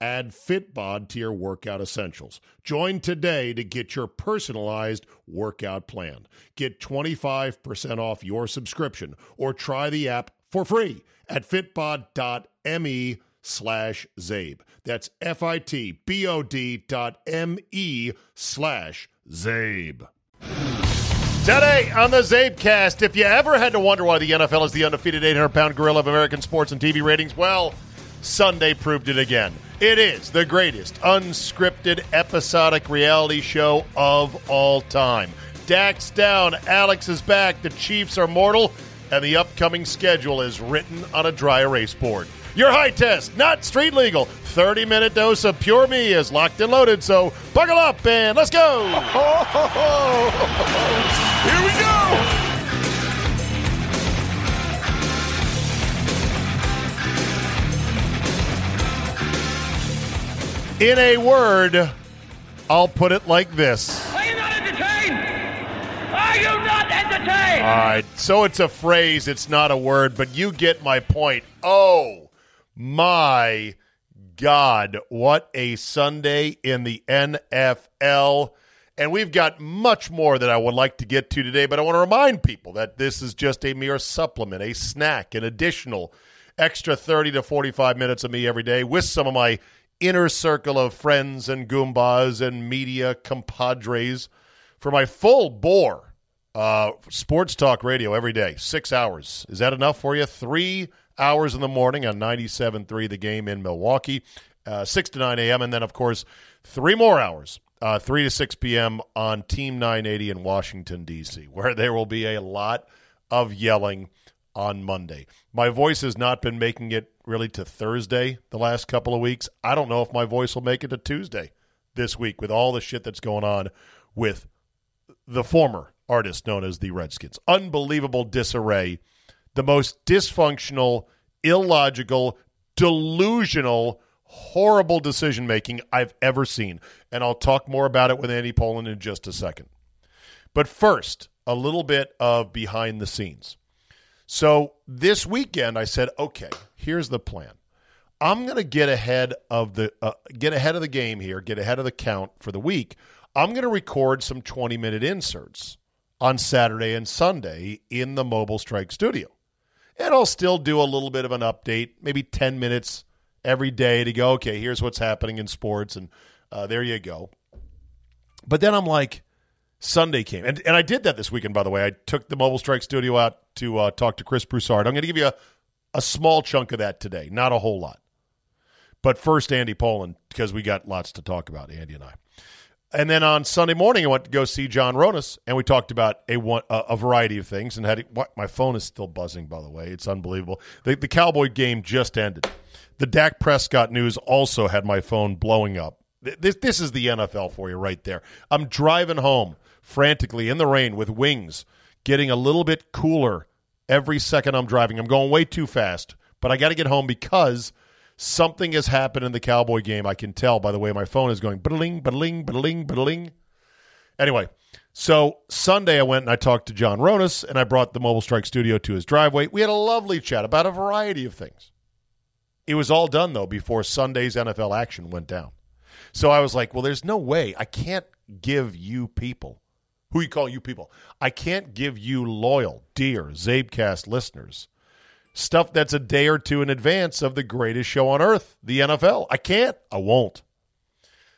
Add Fitbod to your workout essentials. Join today to get your personalized workout plan. Get 25% off your subscription or try the app for free at fitbod.me slash Czabe. That's F-I-T-B-O-D dot M-E slash Czabe. Today on the Czabecast, if you ever had to wonder why the NFL is the undefeated 800-pound gorilla of American sports and TV ratings, well, Sunday proved it again. It is the greatest unscripted episodic reality show of all time. Dax down, Alex is back, the Chiefs are mortal, and the upcoming schedule is written on a dry erase board. Your high test, not street legal. 30 minute dose of pure me is locked and loaded, so buckle up and let's go. Here we go! In a word, I'll put it like this. Are you not entertained? Are you not entertained? All right, so it's a phrase, it's not a word, but you get my point. Oh my God, what a Sunday in the NFL. And we've got much more that I would like to get to today, but I want to remind people that this is just a mere supplement, a snack, an additional extra 30 to 45 minutes of me every day with some of my inner circle of friends and goombas and media compadres for my full bore uh, sports talk radio every day, six hours. Is that enough for you? Three hours in the morning on 97.3 The Game in Milwaukee, uh, 6 to 9 a.m. And then, of course, three more hours, uh, 3 to 6 p.m. on Team 980 in Washington, D.C., where there will be a lot of yelling on Monday. My voice has not been making it really to Thursday the last couple of weeks. I don't know if my voice will make it to Tuesday this week with all the shit that's going on with the former artist known as the Redskins. Unbelievable disarray. The most dysfunctional, illogical, delusional, horrible decision making I've ever seen. And I'll talk more about it with Andy Pollin in just a second. But first, a little bit of behind the scenes. So this weekend, I said, okay, here's the plan. I'm going to get ahead of the uh, get ahead of the game here, get ahead of the count for the week. I'm going to record some 20 minute inserts on Saturday and Sunday in the Mobile Strike studio. And I'll still do a little bit of an update, maybe 10 minutes every day to go, okay, here's what's happening in sports. And uh, there you go. But then I'm like, Sunday came. And, and I did that this weekend, by the way. I took the Mobile Strike studio out to uh, talk to Chris Broussard. I'm going to give you a, a small chunk of that today, not a whole lot. But first, Andy Pollin, because we got lots to talk about, Andy and I. And then on Sunday morning, I went to go see John Ronas, and we talked about a one, a, variety of things. And had what, my phone is still buzzing, by the way. It's unbelievable. The, the Cowboy game just ended. The Dak Prescott news also had my phone blowing up. This this is the NFL for you right there. I'm driving home frantically in the rain with wings, getting a little bit cooler every second I'm driving. I'm going way too fast, but I got to get home because something has happened in the Cowboy game. I can tell by the way my phone is going bling, bling, bling, bling. Anyway, so Sunday I went and I talked to John Ronas and I brought the Mobile Strike studio to his driveway. We had a lovely chat about a variety of things. It was all done though before Sunday's NFL action went down. So I was like, well, there's no way I can't give you people who you call you people. I can't give you loyal, dear Czabecast listeners stuff that's a day or two in advance of the greatest show on earth, the NFL. I can't. I won't.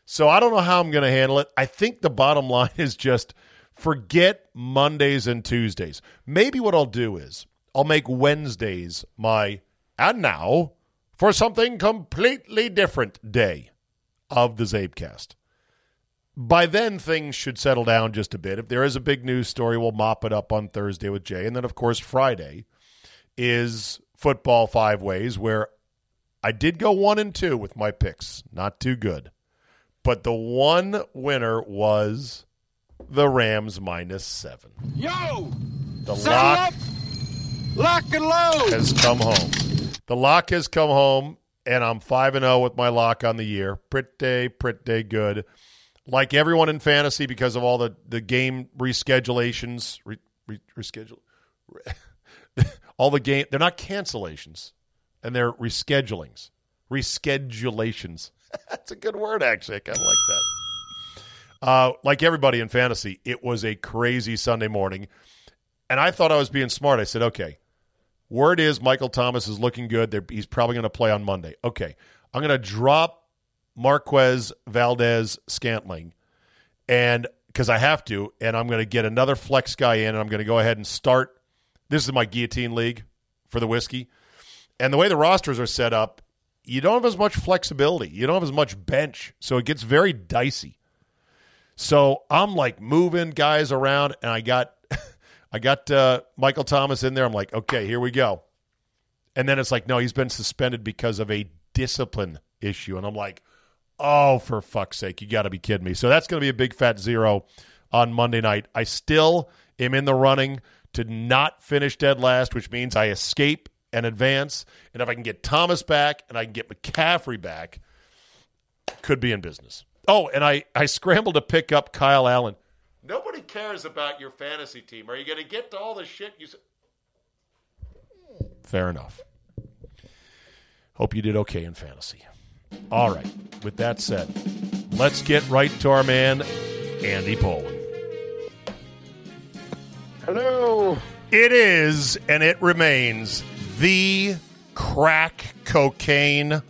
So I don't know how I'm going to handle it. I think the bottom line is just forget Mondays and Tuesdays. Maybe what I'll do is I'll make Wednesdays my and now for something completely different day of the Czabecast. By then things should settle down just a bit. If there is a big news story, we'll mop it up on Thursday with Jay. And then, of course, Friday is football five ways, where I did go one and two with my picks. Not too good. But the one winner was the Rams minus seven. Yo! The lock up! Lock and load! has come home. The lock has come home, and I'm 5 and 0 with my lock on the year. Pretty, pretty good. Like everyone in fantasy, because of all the, the game reschedulations, re, re, reschedule, all the game, they're not cancellations, and they're reschedulings. Reschedulations. That's a good word, actually. I kind of like that. Uh, like everybody in fantasy, it was a crazy Sunday morning. And I thought I was being smart. I said, okay, word is Michael Thomas is looking good. They're, he's probably going to play on Monday. Okay, I'm going to drop Marquez Valdes Scantling, and because I have to, and I'm going to get another flex guy in, and I'm going to go ahead and start. This is my guillotine league for the whiskey, and the way the rosters are set up, you don't have as much flexibility. You don't have as much bench, so it gets very dicey. So I'm like moving guys around, and I got I got uh, Michael Thomas in there. I'm like, okay, here we go. And then it's like, no, he's been suspended because of a discipline issue. And I'm like, oh, for fuck's sake, you got to be kidding me. So that's going to be a big fat zero on Monday night. I still am in the running to not finish dead last, which means I escape and advance. And if I can get Thomas back and I can get McCaffrey back, could be in business. Oh, and I, I scrambled to pick up Kyle Allen. Nobody cares about your fantasy team. Are you going to get to all the shit you said? Fair enough. Hope you did okay in fantasy. All right. With that said, let's get right to our man, Andy Pollin. Hello. It is, and it remains, the crack cocaine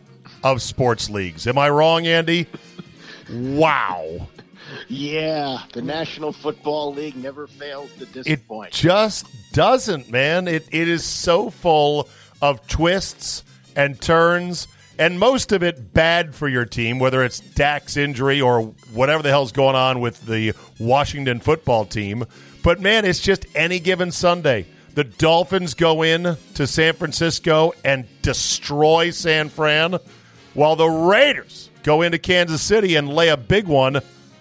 of sports leagues. Am I wrong, Andy? Wow. Yeah, the National Football League never fails to disappoint. It just doesn't, man. It it is so full of twists and turns, and most of it bad for your team, whether it's Dak's injury or whatever the hell's going on with the Washington football team. But man, it's just any given Sunday. The Dolphins go in to San Francisco and destroy San Fran, while the Raiders go into Kansas City and lay a big one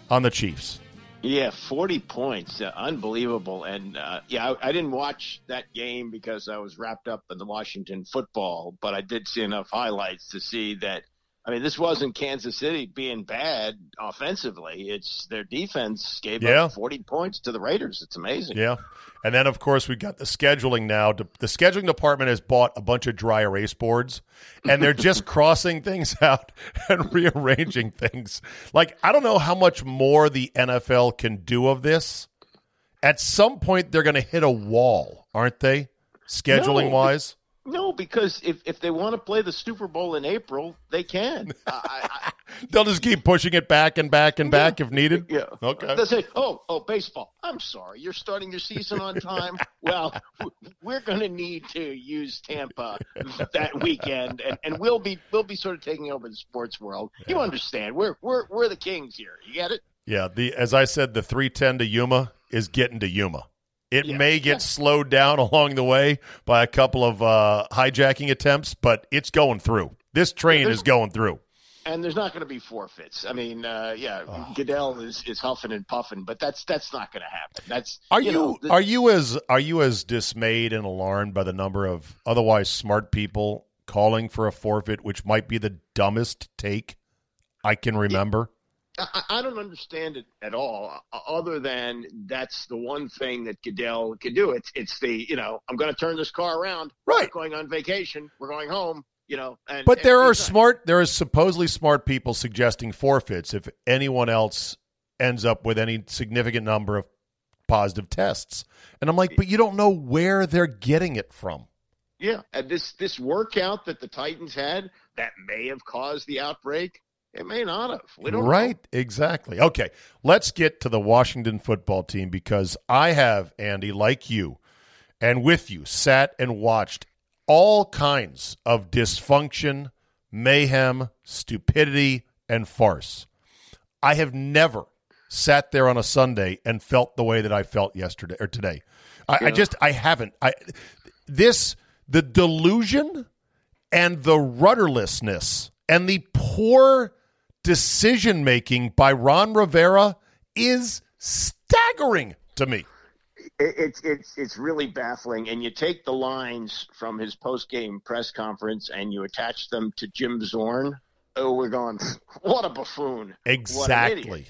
on the Chiefs. Yeah, 40 points. Uh, unbelievable. And uh, yeah, I, I didn't watch that game because I was wrapped up in the Washington football, but I did see enough highlights to see that. I mean, this wasn't Kansas City being bad offensively. It's their defense gave Yeah. up 40 points to the Raiders. It's amazing. Yeah. And then, of course, we've got the scheduling now. The scheduling department has bought a bunch of dry erase boards, and they're just crossing things out and rearranging things. Like, I don't know how much more the NFL can do of this. At some point, they're going to hit a wall, aren't they? Scheduling No. wise? No, because if, if they want to play the Super Bowl in April, they can. I, I, They'll just keep pushing it back and back and back if needed. Yeah. Okay. They say, "Oh, oh, baseball. I'm sorry, you're starting your season on time. well, we're going to need to use Tampa that weekend, and, and we'll be we'll be sort of taking over the sports world. You understand? We're we're we're the kings here. You get it? Yeah, the as I said, the three ten to Yuma is getting to Yuma. It Yeah, may get yeah. slowed down along the way by a couple of uh, hijacking attempts, but it's going through. This train is going through. And there's not going to be forfeits. I mean, uh, yeah, Goodell is, is huffing and puffing, but that's that's not going to happen. That's Are you, know, the- are you as are you as dismayed and alarmed by the number of otherwise smart people calling for a forfeit, which might be the dumbest take I can remember? I, I don't understand it at all, uh, other than that's the one thing that Goodell could do. It's it's the you know I'm going to turn this car around. Right. We're going on vacation. We're going home. You know, and But there are smart, there is supposedly smart people suggesting forfeits if anyone else ends up with any significant number of positive tests. And I'm like, but you don't know where they're getting it from. Yeah, and this this workout that the Titans had that may have caused the outbreak. It may not have. We don't know. right, exactly. Okay, let's get to the Washington football team because I have, Andy, like you, and with you, sat and watched all kinds of dysfunction, mayhem, stupidity, and farce. I have never sat there on a Sunday and felt the way that I felt yesterday or today. I, I just I haven't. I this the delusion and the rudderlessness and the poor decision making by Ron Rivera is staggering to me. It's it's it's really baffling. And you take the lines from his post game press conference and you attach them to Jim Zorn. Oh, we're going. What a buffoon! Exactly.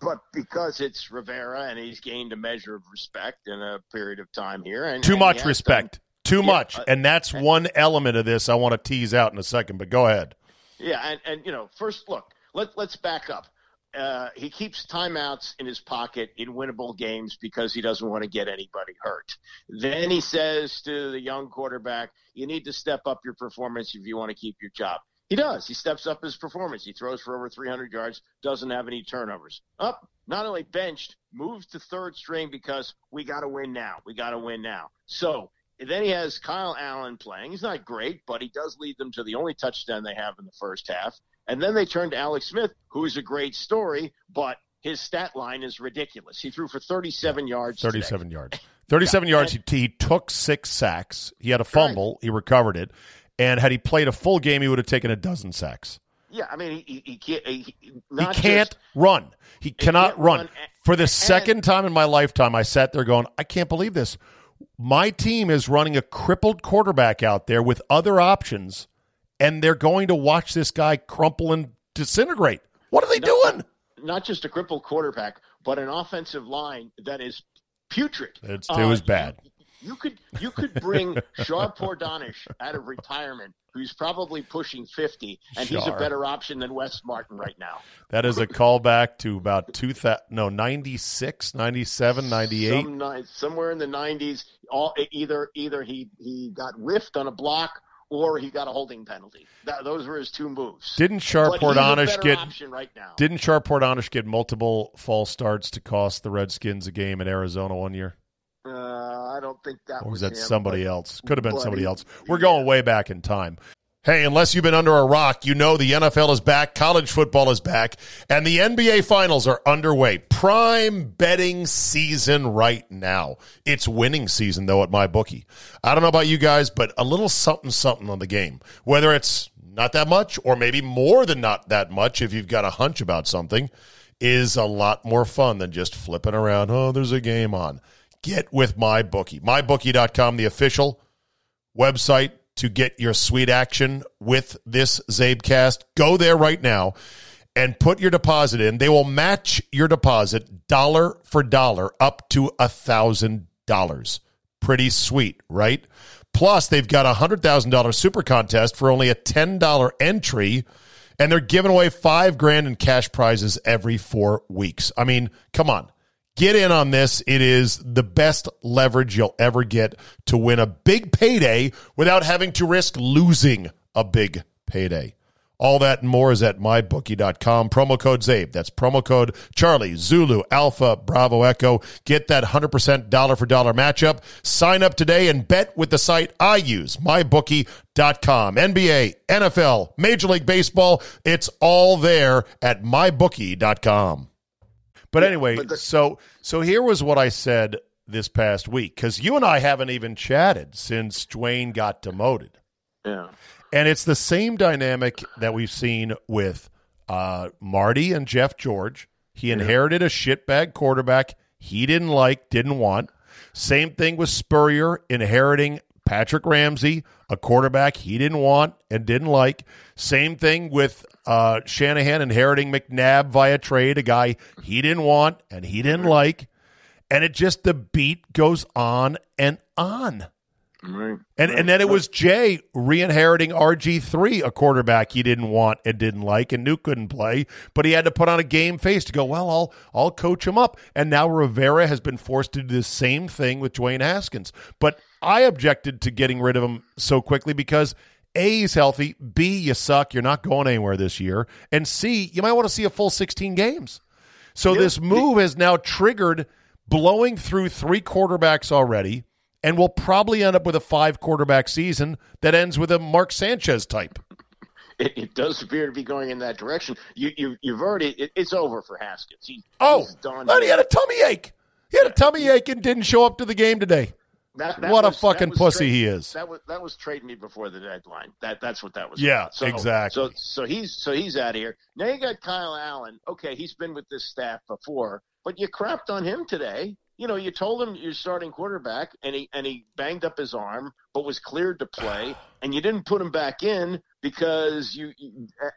But because it's Rivera and he's gained a measure of respect in a period of time here, and Too and much respect. Too Yeah, much. uh, and that's one element of this I want to tease out in a second, but go ahead. yeah, and and you know, first look. Let let's back up. Uh, he keeps timeouts in his pocket in winnable games because he doesn't want to get anybody hurt. Then he says to the young quarterback, "You need to step up your performance if you want to keep your job." He does. He steps up his performance. He throws for over 300 yards, doesn't have any turnovers. Up, not only benched, moves to third string because we got to win now. We got to win now. So then he has Kyle Allen playing. He's not great, but he does lead them to the only touchdown they have in the first half. And then they turned to Alex Smith, who is a great story, but his stat line is ridiculous. He threw for 37 yards. today. 37 yards. 37 yards. He, he took six sacks. He had a fumble. He recovered it. And had he played a full game, he would have taken a dozen sacks. Yeah, I mean, he, he, he can't. He, he- can't just- run. He cannot run. run, For the and- second time in my lifetime, I sat there going, I can't believe this. My team is running a crippled quarterback out there with other options, and they're going to watch this guy crumple and disintegrate. What are they doing? not just a crippled quarterback, but an offensive line that is putrid. It's- it uh, was bad. You could you could bring Shar Pourdanesh out of retirement, who's probably pushing fifty, and he's a better option than Wes Martin right now. That is a callback to about 2000, no, 96, 97, 98. Some somewhere in the nineties, all either either he he got whiffed on a block or he got a holding penalty. That, those were his two moves. Didn't Shar But he's a Pourdanesh better get option right now? Didn't Shar get multiple false starts to cost the Redskins a game in Arizona one year? uh, I don't think that Or was was that him, somebody but- else? Could have been somebody he- else. We're going way back in time. Hey, unless you've been under a rock, you know the NFL is back, college football is back, and the NBA finals are underway. Prime betting season right now. It's winning season, though, at my bookie. I don't know about you guys, but a little something something on the game. Whether it's not that much or maybe more than not that much if you've got a hunch about something, is a lot more fun than just flipping around. Oh, there's a game on. Get with my bookie. MyBookie.com, the official website to get your sweet action with this Czabecast. Go there right now and put your deposit in. They will match your deposit dollar for dollar up to a thousand dollars. Pretty sweet, right? Plus, they've got a hundred thousand dollar super contest for only a ten dollar entry, and they're giving away five grand in cash prizes every four weeks. I mean, come on. Get in on this. It is the best leverage you'll ever get to win a big payday without having to risk losing a big payday. All that and more is at mybookie.com. Promo code CZABE. That's promo code Charlie, Zulu, Alpha, Bravo, Echo. Get that 100% dollar for dollar matchup. Sign up today and bet with the site I use, mybookie.com. NBA, NFL, Major League Baseball. It's all there at mybookie.com. But anyway, but the- so so here was what I said this past week because you and I haven't even chatted since Dwayne got demoted, Yeah. and it's the same dynamic that we've seen with uh, Marty and Jeff George. He inherited a shitbag quarterback he didn't like, didn't want. Same thing with Spurrier inheriting Patrick Ramsey, a quarterback he didn't want and didn't like. Same thing with uh, Shanahan inheriting McNabb via trade, a guy he didn't want and he didn't like. And it just, the beat goes on and on. Right. And and then it was Jay re-inheriting RG three, a quarterback he didn't want and didn't like, and knew couldn't play, but he had to put on a game face to go. Well, I'll I'll coach him up. And now Rivera has been forced to do the same thing with Dwayne Haskins. But I objected to getting rid of him so quickly because a is healthy, B you suck, you're not going anywhere this year, and C you might want to see a full sixteen games. So this move has now triggered blowing through three quarterbacks already, and we'll probably end up with a five quarterback season that ends with a Mark Sanchez type. it, it does appear to be going in that direction. You, you you've already it, it's over for Haskins. He, Oh, he's done. but he had a tummy ache. He had a tummy ache and didn't show up to the game today. That- that what a fucking pussy trade- he is. That was that was trade me before the deadline. That that's what that was. Yeah. So, exactly. So so he's so he's out of here. Now you got Kyle Allen. Okay, he's been with this staff before, but you crapped on him today. You know, you told him you're starting quarterback, and he and he banged up his arm, but was cleared to play, and you didn't put him back in because you,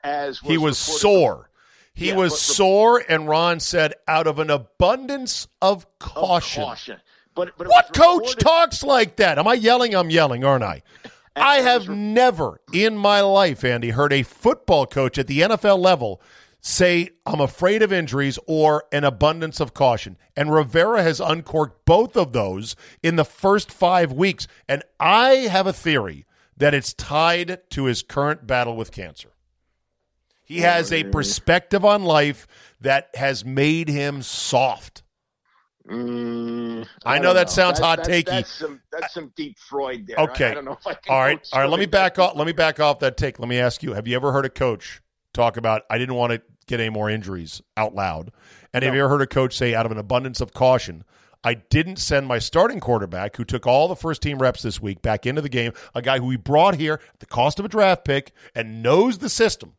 as he was sore. He Yeah, was but- sore, and Ron said, out of an abundance of of caution. But, but What coach reported- talks like that? Am I yelling? I'm yelling, aren't I? I have never in my life, Andy, heard a football coach at the NFL level say, I'm afraid of injuries or an abundance of caution. And Rivera has uncorked both of those in the first five weeks. And I have a theory that it's tied to his current battle with cancer. He has a perspective on life that has made him soft. Mm, I know don't that sounds hot that's, takey. That's some, that's some deep Freud there. Okay. I, don't know if I All right. All right. Let me back off. Let me back off that take. Let me ask you: Have you ever heard a coach talk about I didn't want to get any more injuries out loud? And have you ever heard a coach say, out of an abundance of caution, I didn't send my starting quarterback, who took all the first team reps this week, back into the game, a guy who we brought here at the cost of a draft pick and knows the system.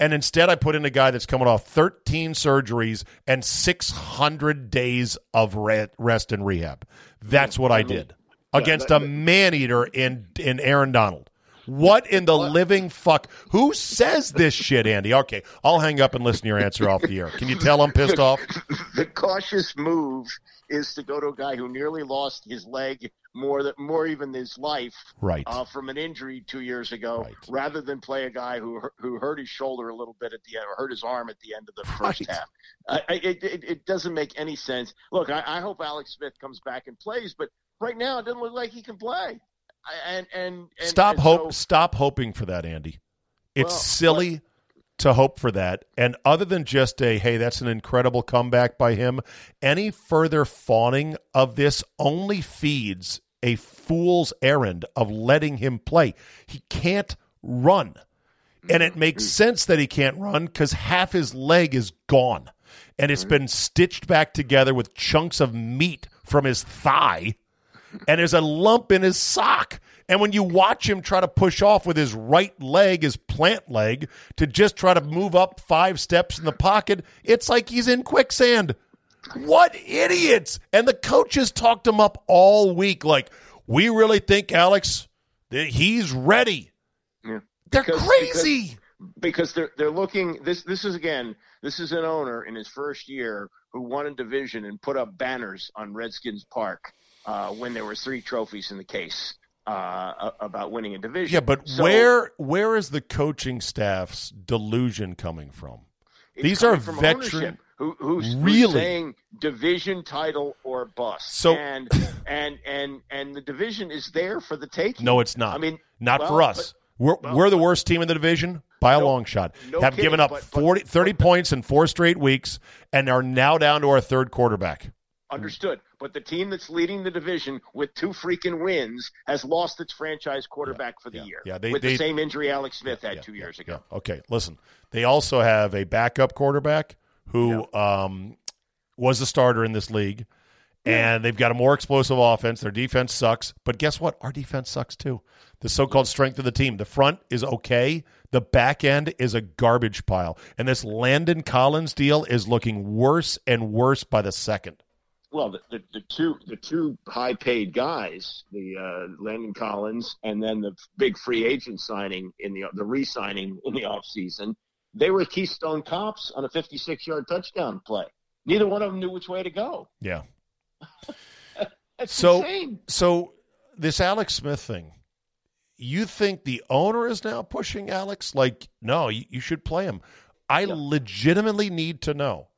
And instead, I put in a guy that's coming off 13 surgeries and 600 days of rest and rehab. That's what I did against a man eater in in Aaron Donald. What in the living fuck? Who says this shit, Andy? Okay, I'll hang up and listen to your answer off the air. Can you tell I'm pissed off? the cautious move is to go to a guy who nearly lost his leg more than more even his life Right. uh, from an injury two years ago, Right. rather than play a guy who hurt- who hurt his shoulder a little bit at the end or hurt his arm at the end of the first Right. half. I, I, it, it, doesn't make any sense. Look, I, I hope Alex Smith comes back and plays, but right now it doesn't look like he can play. I- And and, and Stop and hope. so- stop hoping for that, Andy. It's Well, silly to hope for that. And other than just a hey, that's an incredible comeback by him. Any further fawning of this only feeds a fool's errand of letting him play. He can't run. And it makes mm-hmm. sense that he can't run because half his leg is gone. And it's mm-hmm. been stitched back together with chunks of meat from his thigh and there's a lump in his sock. And when you watch him try to push off with his right leg, his plant leg, to just try to move up five steps in the pocket, it's like he's in quicksand. What idiots! And the coaches talked him up all week like, we really think, Alex, that he's ready. Yeah. They're Because- crazy. because they're they're looking this this is again this is an owner in his first year who won a division and put up banners on Redskins Park uh, when there were three trophies in the case uh, about winning a division. yeah, but So where where is the coaching staff's delusion coming from? these coming are from veteran- who, who's, who's Really? saying division title or bust. So- and and and and the division is there for the taking. No, it's not. I mean, not well, for us. we're well, we're the worst team in the division by a No- long shot. no Have kidding, given up but- but- 40, 30 but- points in four straight weeks and are now down to our third quarterback. Understood. But the team that's leading the division with two freaking wins has lost its franchise quarterback for the yeah, year. yeah, they- with they- the same injury Alex Smith had Yeah, two yeah, years ago. yeah. Okay, listen. They also have a backup quarterback who um, was a starter in this league, and they've got a more explosive offense. Their defense sucks, but guess what? Our defense sucks too. The so-called strength of the team. The front is okay. The back end is a garbage pile, and this Landon Collins deal is looking worse and worse by the second. Well, the, the, the two the two high paid guys, the uh, Landon Collins, and then the big free agent signing in the the re signing in the offseason, they were Keystone cops on a 56 yard touchdown play. Neither one of them knew which way to go. Yeah. That's So- insane. So this Alex Smith thing, you think the owner is now pushing Alex? Like, no, you, you should play him. I legitimately need to know.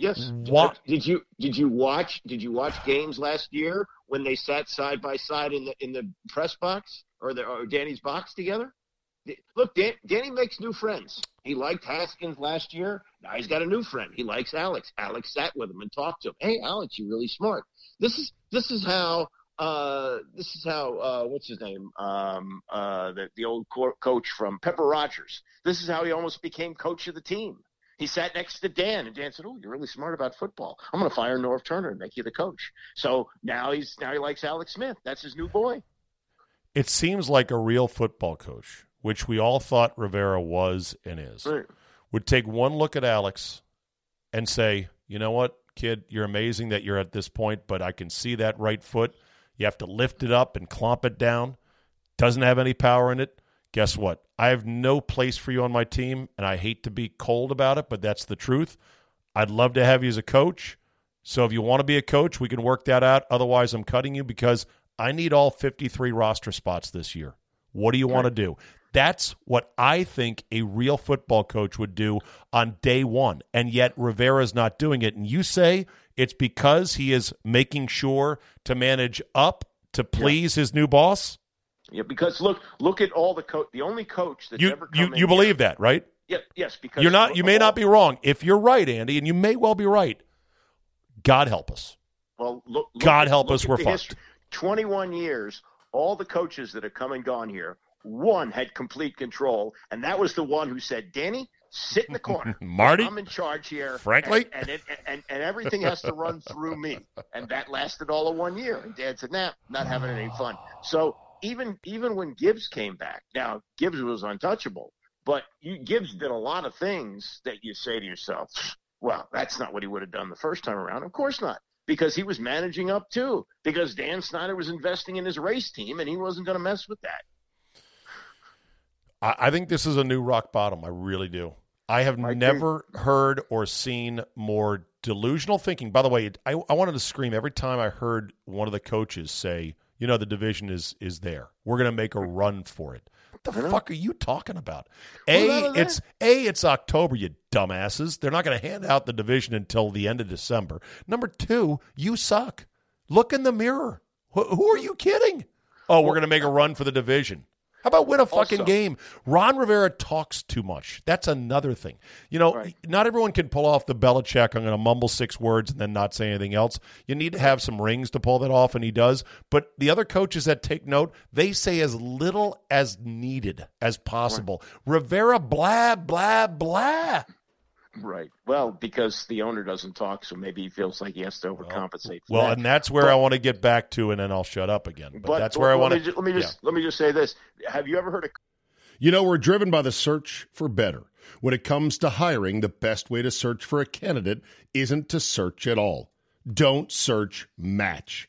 Yes. What- did you did you watch did you watch games last year when they sat side by side in the in the press box or the or Danny's box together? Look, Dan, Danny makes new friends. He liked Haskins last year. Now he's got a new friend. He likes Alex. Alex sat with him and talked to him. Hey, Alex, you're really smart. This is this is how uh, this is how uh, what's his name? Um, uh, the the old co- coach from Pepper Rogers. This is how he almost became coach of the team. He sat next to Dan, and Dan said, "Oh, you're really smart about football. I'm going to fire Norv Turner and make you the coach." So now he's now he likes Alex Smith. That's his new boy. It seems like a real football coach, which we all thought Rivera was and is, Right. would take one look at Alex and say, "You know what, kid, you're amazing that you're at this point, but I can see that right foot. You have to lift it up and clomp it down. Doesn't have any power in it. Guess what? I have no place for you on my team, and I hate to be cold about it, but that's the truth. I'd love to have you as a coach. So if you want to be a coach, we can work that out. Otherwise, I'm cutting you because I need all 53 roster spots this year. What do you want to do? That's what I think a real football coach would do on day one. And yet Rivera's not doing it. And you say it's because he is making sure to manage up to please his new boss? Yeah, because look, look at all the coach. The only coach that You ever come you, in you here- believe that, right? Yeah, yes, because You're not you may not be wrong. If you're right, Andy, and you may well be right, God help us. Well, look, look God help look us, we're fucked. history. Twenty-one years. All the coaches that have come and gone here, one had complete control, and that was the one who said, "Danny, sit in the corner, Marty? I'm in charge here." Frankly? and and, it, and and everything has to run through me, and that lasted all of one year. And Dad said, "Nah, not having any fun." So even even when Gibbs came back, now Gibbs was untouchable, but you, Gibbs did a lot of things that you say to yourself, "Well, that's not what he would have done the first time around." Of course not because he was managing up too. Because Dan Snyder was investing in his race team, and he wasn't going to mess with that. I, I think this is a new rock bottom. I really do. I have I never heard or seen more delusional thinking. By the way, I, I wanted to scream every time I heard one of the coaches say, "You know, the division is is there. We're going to make a run for it." What the fuck are you talking about? A, Well, none of it's a, it's October, you dumbasses. They're not going to hand out the division until the end of December. Number two, you suck. Look in the mirror. Who, who are you kidding? Oh, we're going to make a run for the division. How about win a fucking Also- game? Ron Rivera talks too much. That's another thing. You know, Right. not everyone can pull off the Belichick. I'm going to mumble six words and then not say anything else. You need to have some rings to pull that off, and he does. But the other coaches that take note, they say as little as needed as possible. Rivera, blah, blah, blah. Right. Well, because the owner doesn't talk, so maybe he feels like he has to overcompensate. for Well, that. and that's where But- I want to get back to, and then I'll shut up again. But, that's where I want to. Let me just let me just say this: Have you ever heard of You know, we're driven by the search for better. When it comes to hiring, the best way to search for a candidate isn't to search at all. Don't search, match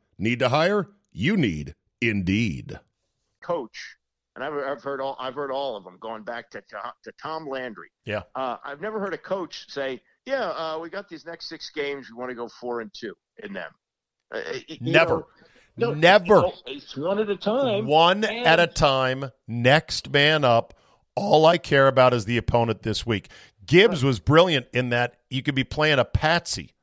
Need to hire? You need Indeed. coach? And I've, I've heard all I've heard all of them going back to to, to Tom Landry. Yeah. Uh, I've never heard a coach say, "Yeah, uh, we got these next six games. We want to go four and two in them." Uh, you Never. know, no, Never. It's one at a time. One And- at a time, next man up. All I care about is the opponent this week. Gibbs was brilliant in that you could be playing a patsy.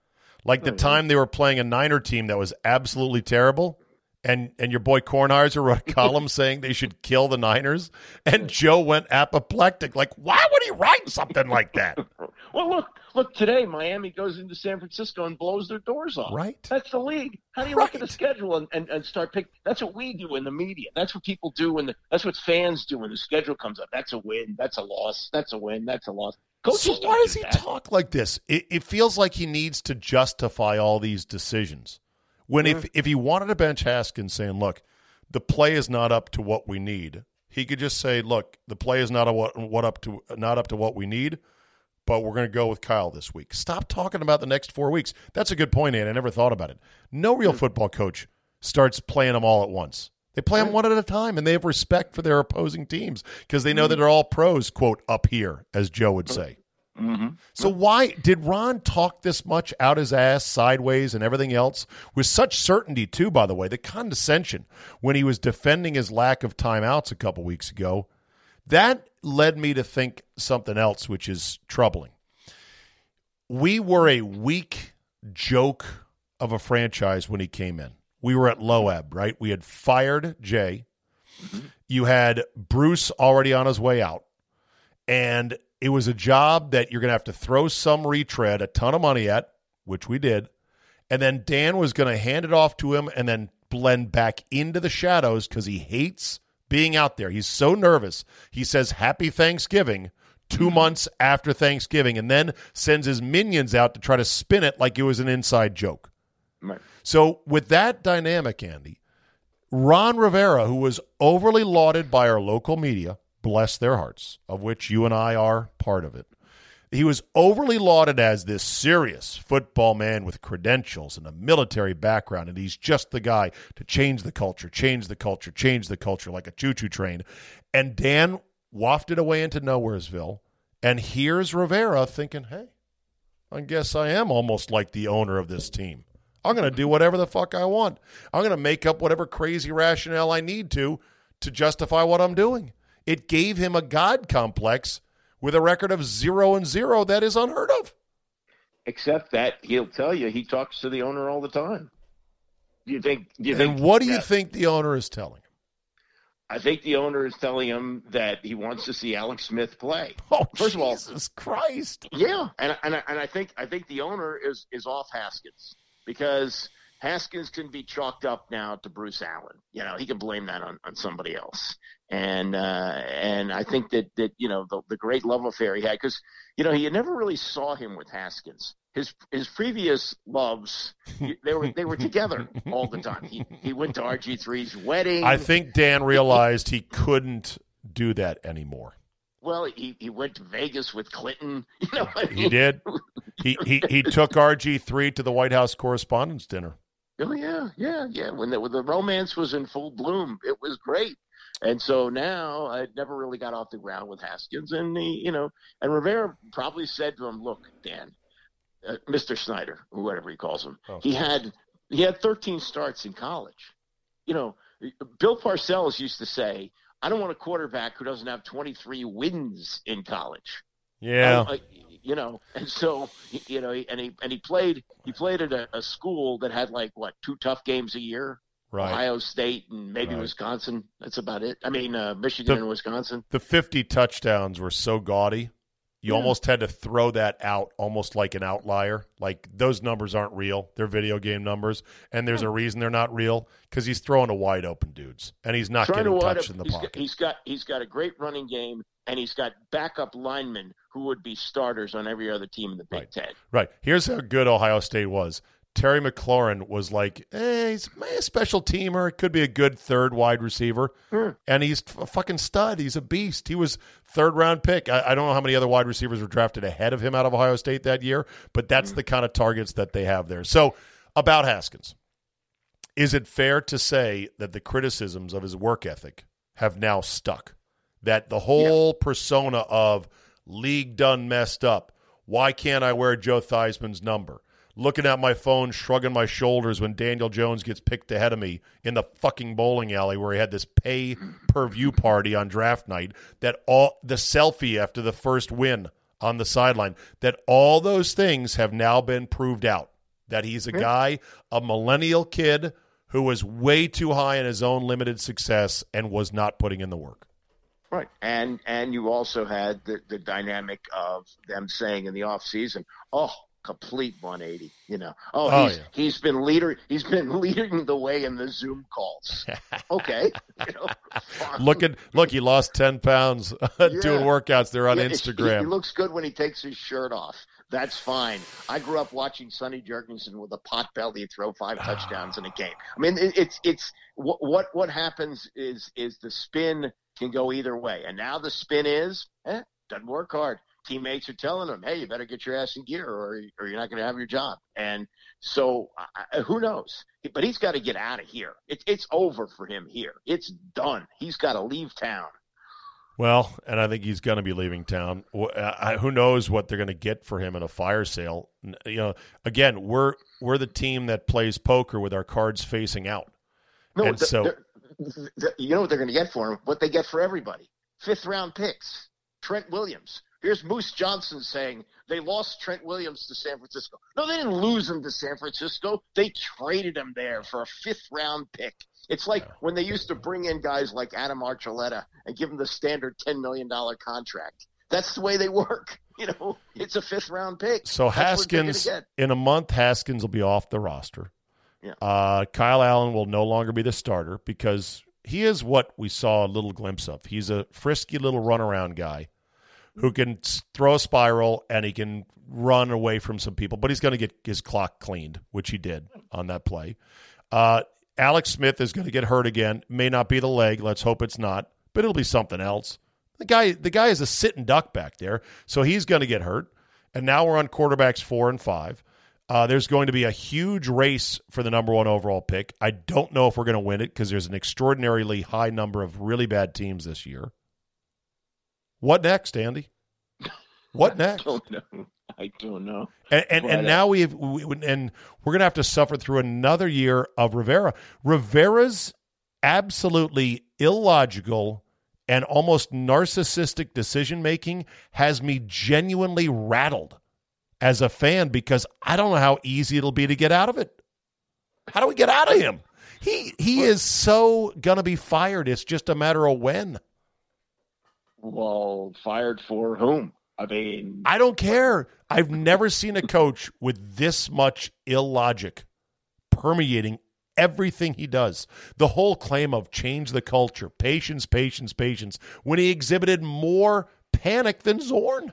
Like the mm-hmm. time they were playing a Niner team that was absolutely terrible, and and your boy Kornheiser wrote a column saying they should kill the Niners, and Joe went apoplectic. Like, why would he write something like that? Well, look, look. Today, Miami goes into San Francisco and blows their doors off. Right. That's the league. How do you look at the schedule and, and, and start pick? That's what we do in the media. That's what people do when the. That's what fans do when the schedule comes up. That's a win. That's a loss. That's a win. That's a loss. So why do does he that. talk like this? It, it feels like he needs to justify all these decisions. When if mm-hmm. if he wanted to bench Haskins, saying, "Look, the play is not up to what we need," he could just say, "Look, the play is not a what, what up to not up to what we need, but we're going to go with Kyle this week." Stop talking about the next four weeks. That's a good point, Ann. I never thought about it. No real mm. football coach starts playing them all at once. They play them one at a time, and they have respect for their opposing teams because they know mm-hmm. that they're all pros. "Quote up here," as Joe would say. Mm-hmm. So why did Ron talk this much out his ass, sideways, and everything else with such certainty too? By the way, the condescension when he was defending his lack of timeouts a couple weeks ago, that led me to think something else, which is troubling. We were a weak joke of a franchise when he came in. We were at low ebb, right? We had fired Jay. You had Bruce already on his way out. And it was a job that you're going to have to throw some retread, a ton of money at, which we did. And then Dan was going to hand it off to him and then blend back into the shadows because he hates being out there. He's so nervous. He says, Happy Thanksgiving two mm-hmm. months after Thanksgiving and then sends his minions out to try to spin it like it was an inside joke. So, with that dynamic, Andy, Ron Rivera, who was overly lauded by our local media, bless their hearts, of which you and I are part of it, he was overly lauded as this serious football man with credentials and a military background, and he's just the guy to change the culture, change the culture, change the culture like a choo choo train. And Dan wafted away into Nowheresville, and here's Rivera thinking, hey, I guess I am almost like the owner of this team. I'm going to do whatever the fuck I want. I'm going to make up whatever crazy rationale I need to to justify what I'm doing. It gave him a god complex with a record of zero and zero that is unheard of. Except that he'll tell you he talks to the owner all the time. Do you think? Do you And think? what do you yeah, think the owner is telling him? I think the owner is telling him that he wants to see Alex Smith play. Oh, First of all- Jesus Christ. Yeah, and and I- and I think I think the owner is is off Haskins because Haskins can be chalked up now to Bruce Allen. You know, he can blame that on, on somebody else. And uh, and I think that that you know the, the great love affair he had because you know you never really saw him with Haskins. His his previous loves they were they were together all the time. He he went to RG 3s wedding. I think Dan realized he couldn't do that anymore. Well, he, he went to Vegas with Clinton. You know, what I He did. He he he took RG3 to the White House Correspondents' Dinner. Oh yeah, yeah, yeah. When the when the romance was in full bloom, it was great. And so now I never really got off the ground with Haskins, and he, you know, and Rivera probably said to him, "Look, Dan, uh, Mr. Snyder, or whatever he calls him, Oh. he had he had 13 starts in college. You know, Bill Parcells used to say, "I don't want a quarterback who doesn't have 23 wins in college." Yeah. I- I- you know, and so you know, and he and he played he played at a, a school that had like what two tough games a year, Right. Ohio State and maybe Right. Wisconsin. That's about it. I mean, uh, Michigan The- and Wisconsin. the 50 touchdowns were so gaudy. You Yeah. almost had to throw that out almost like an outlier. Like those numbers aren't real. They're video game numbers. And there's a reason they're not real because he's throwing to wide open dudes and he's not Trying to getting wide touched up- in the he's pocket. got, he's got he's got a great running game, and he's got backup linemen who would be starters on every other team in the Big Right. Ten. Right. Here's how good Ohio State was. Terry McLaurin was like, eh, he's a special teamer. It could be a good third wide receiver. Hmm. And he's a fucking stud. He's a beast. He was third round pick. I, I don't know how many other wide receivers were drafted ahead of him out of Ohio State that year, but that's the kind of targets that they have there. So, about Haskins, is it fair to say that the criticisms of his work ethic have now stuck? That the whole persona of league done messed up. Why can't I wear Joe Theismann's number? Looking at my phone, shrugging my shoulders when Daniel Jones gets picked ahead of me in the fucking bowling alley where he had this pay per view party on draft night. That all the selfie after the first win on the sideline. That all those things have now been proved out. That he's a guy, a millennial kid who was way too high in his own limited success and was not putting in the work. Right. And and you also had the, the dynamic of them saying in the off season, oh, complete 180. You know, oh, Oh, he's yeah. he's been leader. He's been leading the way in the Zoom calls. okay. You know, fine. Look at look, he lost ten pounds doing workouts there on Yeah, he- Instagram. He, looks good when he takes his shirt off. That's fine. I grew up watching Sonny Jurgensen with a pot belly throw five touchdowns in a game. I mean, it, it's it's what what what happens is is the spin can go either way, and now the spin is eh, doesn't work hard. Teammates are telling him, "Hey, you better get your ass in gear, or or you're not going to have your job." And so, uh, who knows? But he's got to get out of here. It, it's over for him here. It's done. He's got to leave town. Well, and I think he's going to be leaving town. I, who knows what they're going to get for him in a fire sale? You know, again, we're we're the team that plays poker with our cards facing out. No, and the, so the, you know what they're going to get for him? What they get for everybody: fifth round picks. Trent Williams. Here's Moose Johnson saying they lost Trent Williams to San Francisco. No, they didn't lose him to San Francisco. They traded him there for a fifth round pick. It's like yeah. when they used to bring in guys like Adam Archuleta and give them the standard $10 million contract. That's the way they work. You know, it's a fifth round pick. So Haskins, in a month, Haskins will be off the roster. Yeah. Uh, Kyle Allen will no longer be the starter because he is what we saw a little glimpse of. He's a frisky little runaround guy who can throw a spiral and he can run away from some people, but he's going to get his clock cleaned, which he did on that play. Uh, Alex Smith is going to get hurt again. May not be the leg. Let's hope it's not, but it'll be something else. The guy, the guy is a sitting duck back there, so he's going to get hurt. And now we're on quarterbacks four and five. Uh, there's going to be a huge race for the number one overall pick. I don't know if we're going to win it because there's an extraordinarily high number of really bad teams this year. What next, Andy? What next? I don't know. I don't know. And and, and uh, now we have we, and we're going to have to suffer through another year of Rivera. Rivera's absolutely illogical and almost narcissistic decision making has me genuinely rattled as a fan because I don't know how easy it'll be to get out of it. How do we get out of him? He he is so gonna be fired. It's just a matter of when. Well, fired for whom? I mean, I don't care. I've never seen a coach with this much illogic permeating everything he does. The whole claim of change the culture, patience, patience, patience, when he exhibited more panic than Zorn.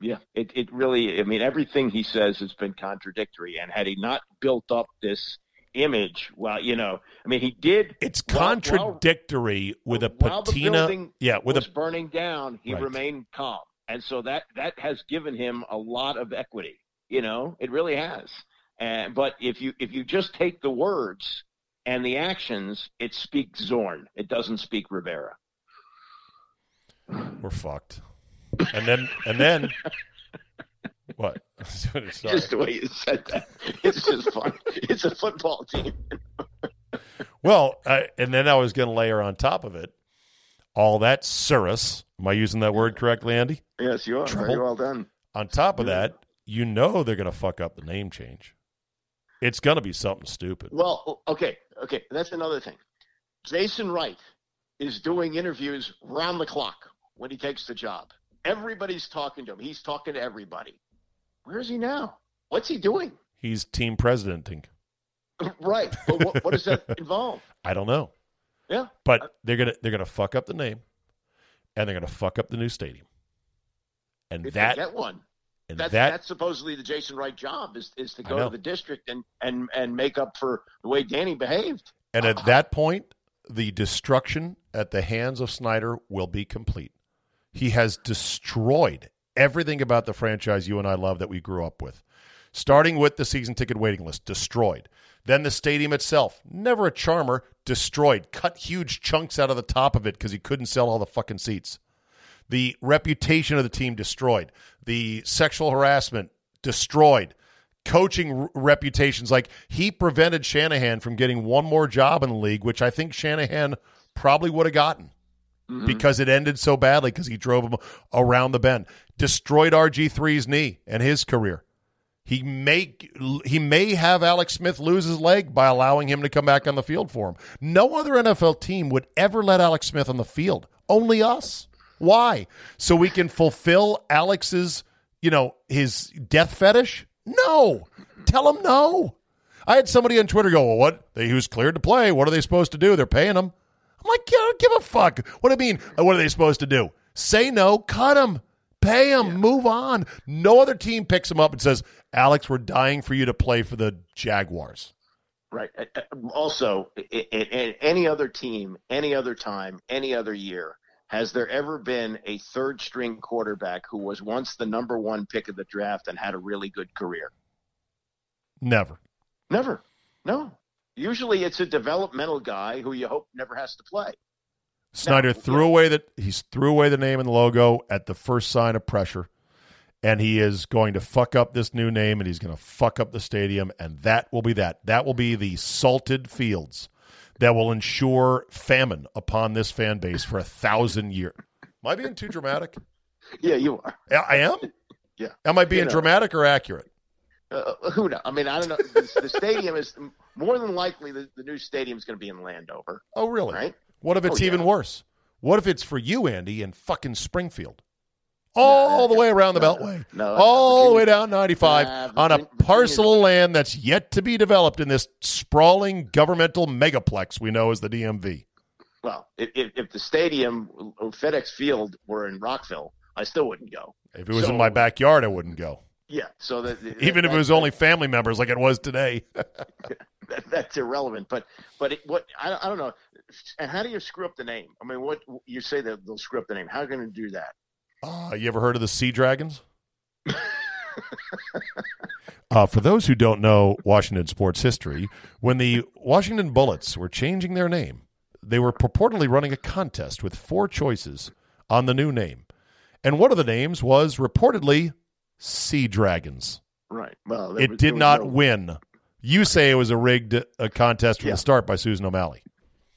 Yeah, it, it really, I mean, everything he says has been contradictory. And had he not built up this image, well, you know, I mean, he did. It's contradictory while, with a patina. yeah, with a burning down, he right. remained calm and so that that has given him a lot of equity. You know, it really has. And but if you if you just take the words and the actions, it speaks Zorn. It doesn't speak Rivera. We're fucked. And then and then what? just the way you said that. It's just fun. it's a football team. well, I, and then I was going to layer on top of it all that tsuris. Am I using that word correctly, Andy? Yes, you are. Trouble. Very well done. On top of that, you know they're going to fuck up the name change. It's going to be something stupid. Well, okay, okay, that's another thing. Jason Wright is doing interviews round the clock when he takes the job. Everybody's talking to him. He's talking to everybody. Where is he now? What's he doing? He's team presidenting. right, but what, what does that involve? I don't know. Yeah. But they're gonna they're gonna fuck up the name, and they're gonna fuck up the new stadium. And that get one. And that's, that, that's supposedly the Jason Wright job is is to go to the district and and and make up for the way Danny behaved. And at that point, the destruction at the hands of Snyder will be complete. He has destroyed everything about the franchise you and I love that we grew up with. Starting with the season ticket waiting list, destroyed. Then the stadium itself, never a charmer, destroyed. Cut huge chunks out of the top of it because he couldn't sell all the fucking seats. The reputation of the team destroyed. The sexual harassment destroyed. Coaching r- reputations like he prevented Shanahan from getting one more job in the league, which I think Shanahan probably would have gotten mm-hmm. because it ended so badly because he drove him around the bend. Destroyed RG3's knee and his career. He may he may have Alex Smith lose his leg by allowing him to come back on the field for him. No other NFL team would ever let Alex Smith on the field. Only us. Why? So we can fulfill Alex's, you know, his death fetish? No. Tell him no. I had somebody on Twitter go, "Well, what? He was cleared to play. What are they supposed to do? They're paying him." I'm like, "I don't give a fuck." What do you mean? What are they supposed to do? Say no, cut him pay him. Move on. No other team picks him up and says, Alex, we're dying for you to play for the Jaguars. Right. Uh, uh, Also, i- i- in any other team, any other time, any other year, has there ever been a third string quarterback who was once the number one pick of the draft and had a really good career? Never. Never. No. Usually it's a developmental guy who you hope never has to play. Snyder No, threw yeah. away the he's threw away the name and the logo at the first sign of pressure, and he is going to fuck up this new name and he's going to fuck up the stadium, and that will be that. That will be the salted fields that will ensure famine upon this fan base for a thousand years. Am I being too dramatic? Yeah, you are. I I am. Yeah. Am I being know. dramatic or accurate? Uh, who knows? I mean, I don't know. The, the stadium is more than likely the, the new stadium is going to be in Landover, Oh, really? right? What if it's Oh, even worse? What if it's for you, Andy, in fucking Springfield? All the way around the no, Beltway. no, all the way down 95 Nah, on a parcel of land that's yet to be developed in this sprawling governmental megaplex we know as the DMV. Well, if, if, the stadium, uh, FedEx Field, were in Rockville, I still wouldn't go. If it was in my backyard, I wouldn't go. Yeah, so that, Even if it that- was only family members like it was today. that, that's irrelevant. But but it, what I, don't- I don't know. And how do you screw up the name? I mean, what you say that they'll screw up the name? How are you going to do that? Uh, you ever heard of the Sea Dragons? uh, for those who don't know Washington sports history, when the Washington Bullets were changing their name, they were purportedly running a contest with four choices on the new name. And one of the names was reportedly Sea Dragons. Right. Well, It was- did not no- win. You say it was a rigged uh, contest from Yeah. the start by Susan O'Malley.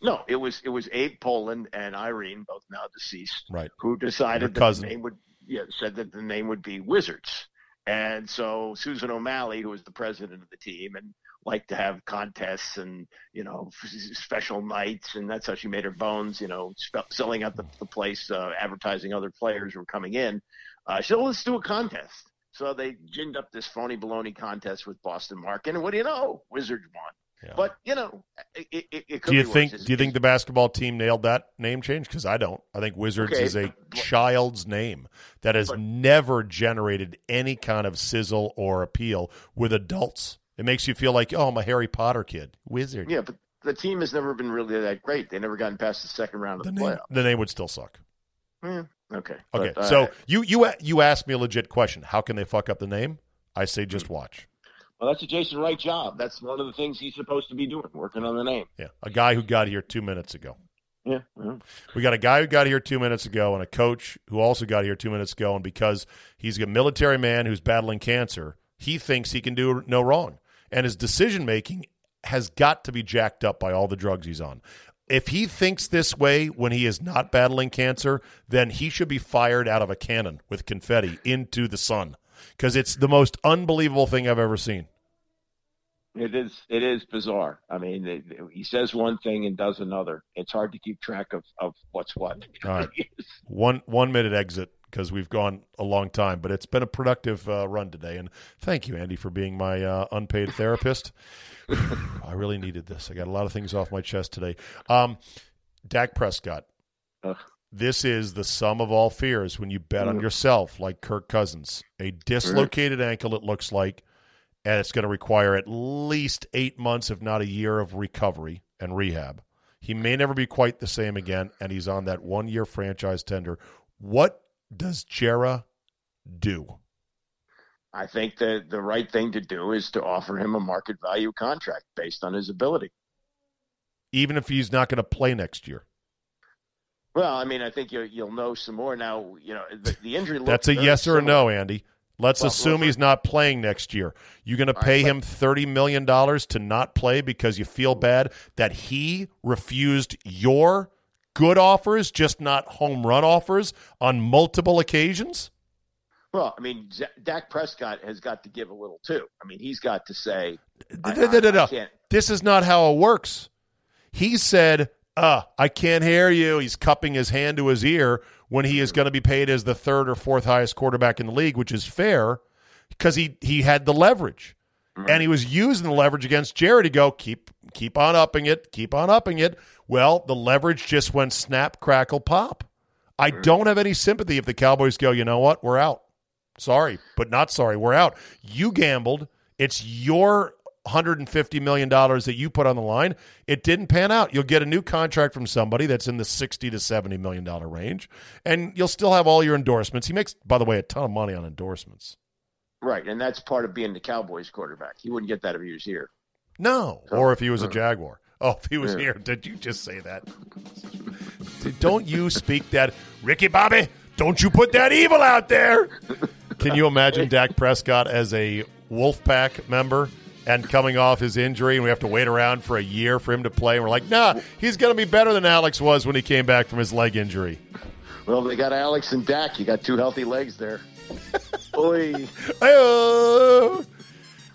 No, it was it was Abe Pollin and Irene, both now deceased, Right. who decided that the name would yeah said that the name would be Wizards. And so Susan O'Malley, who was the president of the team and liked to have contests and you know special nights, and that's how she made her bones. You know, sp- selling out the, the place, uh, advertising other players who were coming in. Uh, she said, well, let's do a contest. So they ginned up this phony baloney contest with Boston Market, and what do you know? Wizards won. Yeah. But you know, it, it, it could Do you worse. think? It's- Do you think the basketball team nailed that name change? Because I don't. I think Wizards Okay, is a child's name that has But- never generated any kind of sizzle or appeal with adults. It makes you feel like, oh, I'm a Harry Potter kid. Wizard. Yeah, but the team has never been really that great. They never gotten past the second round of The the, name, playoffs. the name would still suck. Yeah, okay. Okay, But, uh, so you you you asked me a legit question. How can they fuck up the name? I say Hmm. just watch. well, that's a Jason Wright job. That's one of the things he's supposed to be doing, working on the name. Yeah, a guy who got here two minutes ago. Yeah. well, We got a guy who got here two minutes ago and a coach who also got here two minutes ago. And because he's a military man who's battling cancer, he thinks he can do no wrong. And his decision making has got to be jacked up by all the drugs he's on. If he thinks this way when he is not battling cancer, then he should be fired out of a cannon with confetti into the sun because it's the most unbelievable thing I've ever seen. It is. It is bizarre. I mean, it, he says one thing and does another. It's hard to keep track of, of what's what. All right. one one minute exit because we've gone a long time, but it's been a productive uh, run today. And thank you, Andy, for being my uh, unpaid therapist. I really needed this. I got a lot of things off my chest today. Um, Dak Prescott. Ugh. This is the sum of all fears when you bet on yourself, like Kirk Cousins. A dislocated ankle, it looks like, and it's going to require at least eight months, if not a year, of recovery and rehab. He may never be quite the same again, and he's on that one year franchise tender. What does Jerry do? I think that the right thing to do is to offer him a market value contract based on his ability. Even if he's not going to play next year, Well, I mean, I think you'll, you'll know some more now. You know, the, the injury. that's a yes or a no, Andy. Let's Well, assume well, he's not playing next year. You're going to right, pay but- him thirty million dollars to not play because you feel bad that he refused your good offers, just not home run offers on multiple occasions? Well, I mean, Z- Dak Prescott has got to give a little too. I mean, he's got to say, I- da. I can't- This is not how it works. He said, uh, I can't hear you. He's cupping his hand to his ear when he is going to be paid as the third or fourth highest quarterback in the league, which is fair because he, he had the leverage. And he was using the leverage against Jerry to go, keep keep on upping it, keep on upping it. Well, the leverage just went snap, crackle, pop. I hmm. don't have any sympathy if the Cowboys go, you know what, we're out. Sorry, but not sorry. We're out. You gambled. It's your $150 million that you put on the line. It didn't pan out. You'll get a new contract from somebody that's in the 60 to $70 million range, and you'll still have all your endorsements. He makes, by the way, a ton of money on endorsements. Right, and that's part of being the Cowboys quarterback. He wouldn't get that if he was here. No, or if he was a hmm. Jaguar. Oh, if he was here, did you just say that? don't you speak that, Ricky Bobby? Don't you put that evil out there? Can you imagine Dak Prescott as a Wolfpack member and coming off his injury, and we have to wait around for a year for him to play? And we're like, nah, he's going to be better than Alex was when he came back from his leg injury. Well, they got Alex and Dak. You got two healthy legs there. Oi. Hey-oh.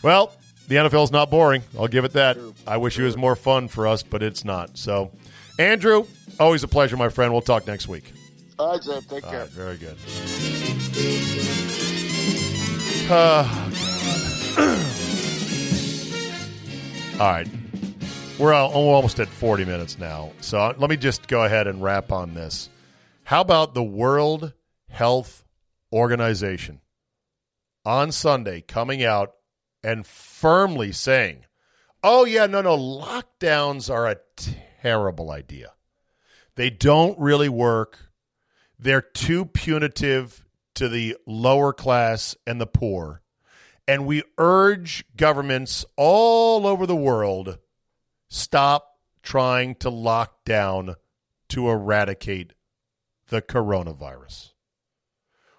Well, the NFL is not boring. I'll give it that. I wish it was more fun for us, but it's not. So, Andrew, always a pleasure, my friend. We'll talk next week. All right, Czabe. Take All care. right, very good. Uh, all right. We're al- almost at 40 minutes now. So uh, let me just go ahead and wrap on this. How about the World Health Organization on Sunday coming out and firmly saying, oh, yeah, no, no, lockdowns are a terrible idea. They don't really work. They're too punitive to the lower class and the poor. And we urge governments all over the world stop trying to lock down to eradicate the coronavirus.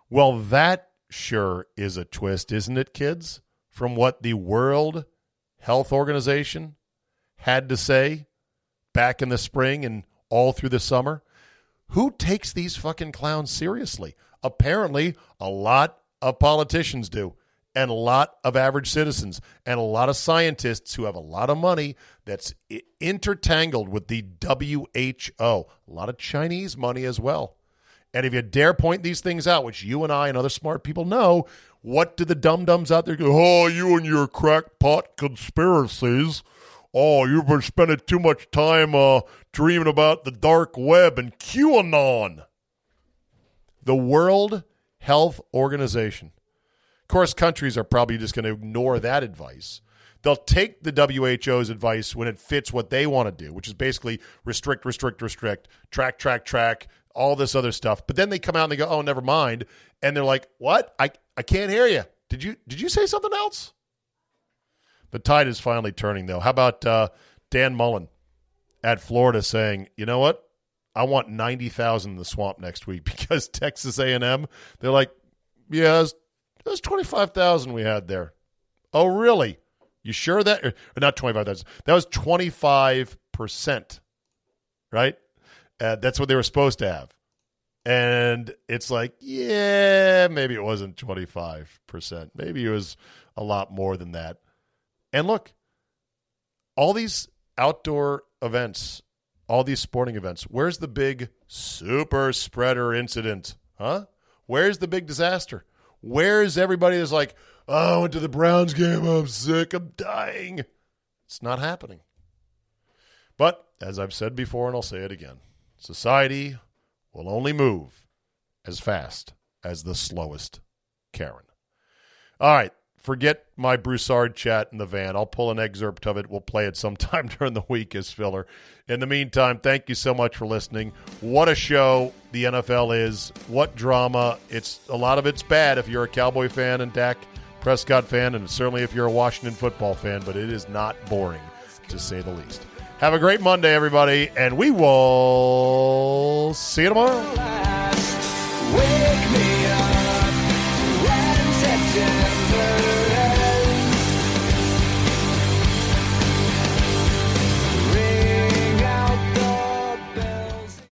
Well, that sure is a twist, isn't it, kids? From what the World Health Organization had to say back in the spring and all through the summer. Who takes these fucking clowns seriously? Apparently, a lot of politicians do, and a lot of average citizens, and a lot of scientists who have a lot of money that's intertangled with the WHO. A lot of Chinese money as well. And if you dare point these things out, which you and I and other smart people know, what do the dum dums out there go? Oh, you and your crackpot conspiracies. Oh, you've been spending too much time uh, dreaming about the dark web and QAnon. The World Health Organization. Of course, countries are probably just going to ignore that advice. They'll take the WHO's advice when it fits what they want to do, which is basically restrict, restrict, restrict, track, track, track, all this other stuff. But then they come out and they go, "Oh, never mind," and they're like, "What? I I can't hear you. Did you did you say something else?" The tide is finally turning, though. How about uh, Dan Mullen at Florida saying, "You know what? I want ninety thousand in the swamp next week because Texas A and M. They're like, yeah, it was twenty five thousand we had there. Oh, really? You sure that or not twenty five thousand? That was twenty five percent, right? Uh, that's what they were supposed to have, and it's like, yeah, maybe it wasn't twenty five percent. Maybe it was a lot more than that. And look, all these outdoor events, all these sporting events, where's the big super spreader incident? Huh? Where's the big disaster? Where's everybody that's like, oh, I went to the Browns game, I'm sick, I'm dying? It's not happening. But as I've said before, and I'll say it again, society will only move as fast as the slowest Karen. All right. Forget my Broussard chat in the van. I'll pull an excerpt of it. We'll play it sometime during the week as filler. In the meantime, thank you so much for listening. What a show the NFL is. What drama. It's a lot of it's bad if you're a Cowboy fan and Dak Prescott fan, and certainly if you're a Washington football fan, but it is not boring to say the least. Have a great Monday, everybody, and we will see you tomorrow.